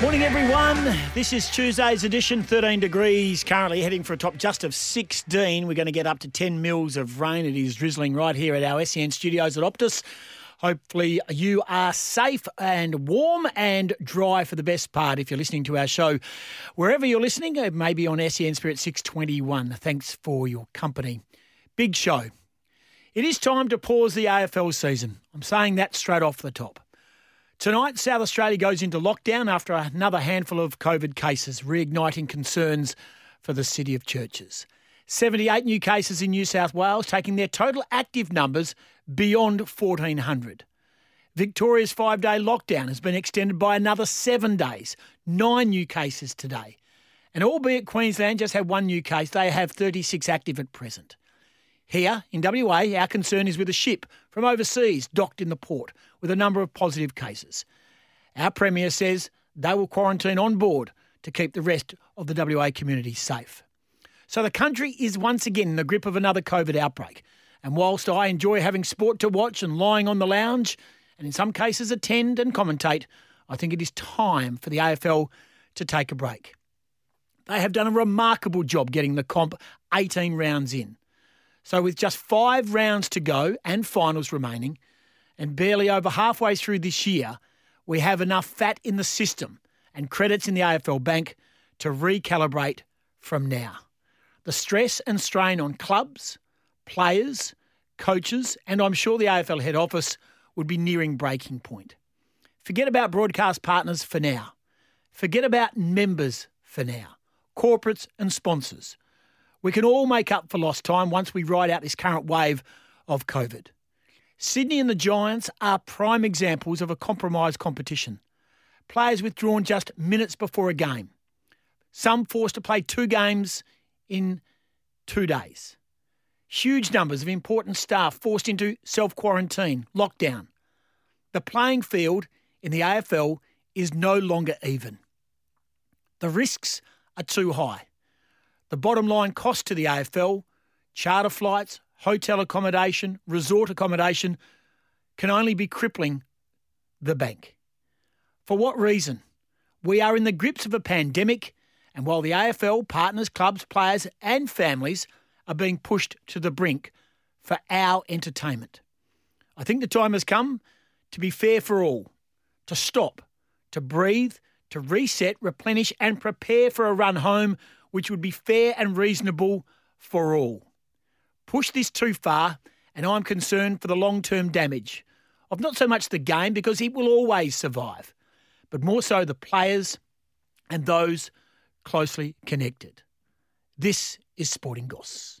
Morning, everyone. This is Tuesday's edition. 13 degrees, currently heading for a top just of 16. We're going to get up to 10 mils of rain. It is drizzling right here at our SEN studios at Optus. Hopefully, you are safe and warm and dry for the best part if you're listening to our show. Wherever you're listening, it may be on SEN Spirit 621. Thanks for your company. Big show. It is time to pause the AFL season. I'm saying that straight off the top. Tonight, South Australia goes into lockdown after another handful of COVID cases, reigniting concerns for the city of churches. 78 new cases in New South Wales, taking their total active numbers beyond 1,400. Victoria's five day lockdown has been extended by another seven days, nine new cases today. And albeit Queensland just had one new case, they have 36 active at present. Here in WA, our concern is with a ship from overseas docked in the port with a number of positive cases. Our Premier says they will quarantine on board to keep the rest of the WA community safe. So the country is once again in the grip of another COVID outbreak. And whilst I enjoy having sport to watch and lying on the lounge, and in some cases attend and commentate, I think it is time for the AFL to take a break. They have done a remarkable job getting the comp 18 rounds in. So, with just five rounds to go and finals remaining, and barely over halfway through this year, we have enough fat in the system and credits in the AFL bank to recalibrate from now. The stress and strain on clubs, players, coaches, and I'm sure the AFL head office would be nearing breaking point. Forget about broadcast partners for now. Forget about members for now, corporates and sponsors. We can all make up for lost time once we ride out this current wave of COVID. Sydney and the Giants are prime examples of a compromised competition. Players withdrawn just minutes before a game. Some forced to play two games in two days. Huge numbers of important staff forced into self quarantine, lockdown. The playing field in the AFL is no longer even. The risks are too high. The bottom line cost to the AFL, charter flights, hotel accommodation, resort accommodation, can only be crippling the bank. For what reason? We are in the grips of a pandemic, and while the AFL, partners, clubs, players, and families are being pushed to the brink for our entertainment, I think the time has come to be fair for all, to stop, to breathe, to reset, replenish, and prepare for a run home which would be fair and reasonable for all. Push this too far, and I'm concerned for the long term damage of not so much the game, because it will always survive, but more so the players and those closely connected. This is Sporting Goss.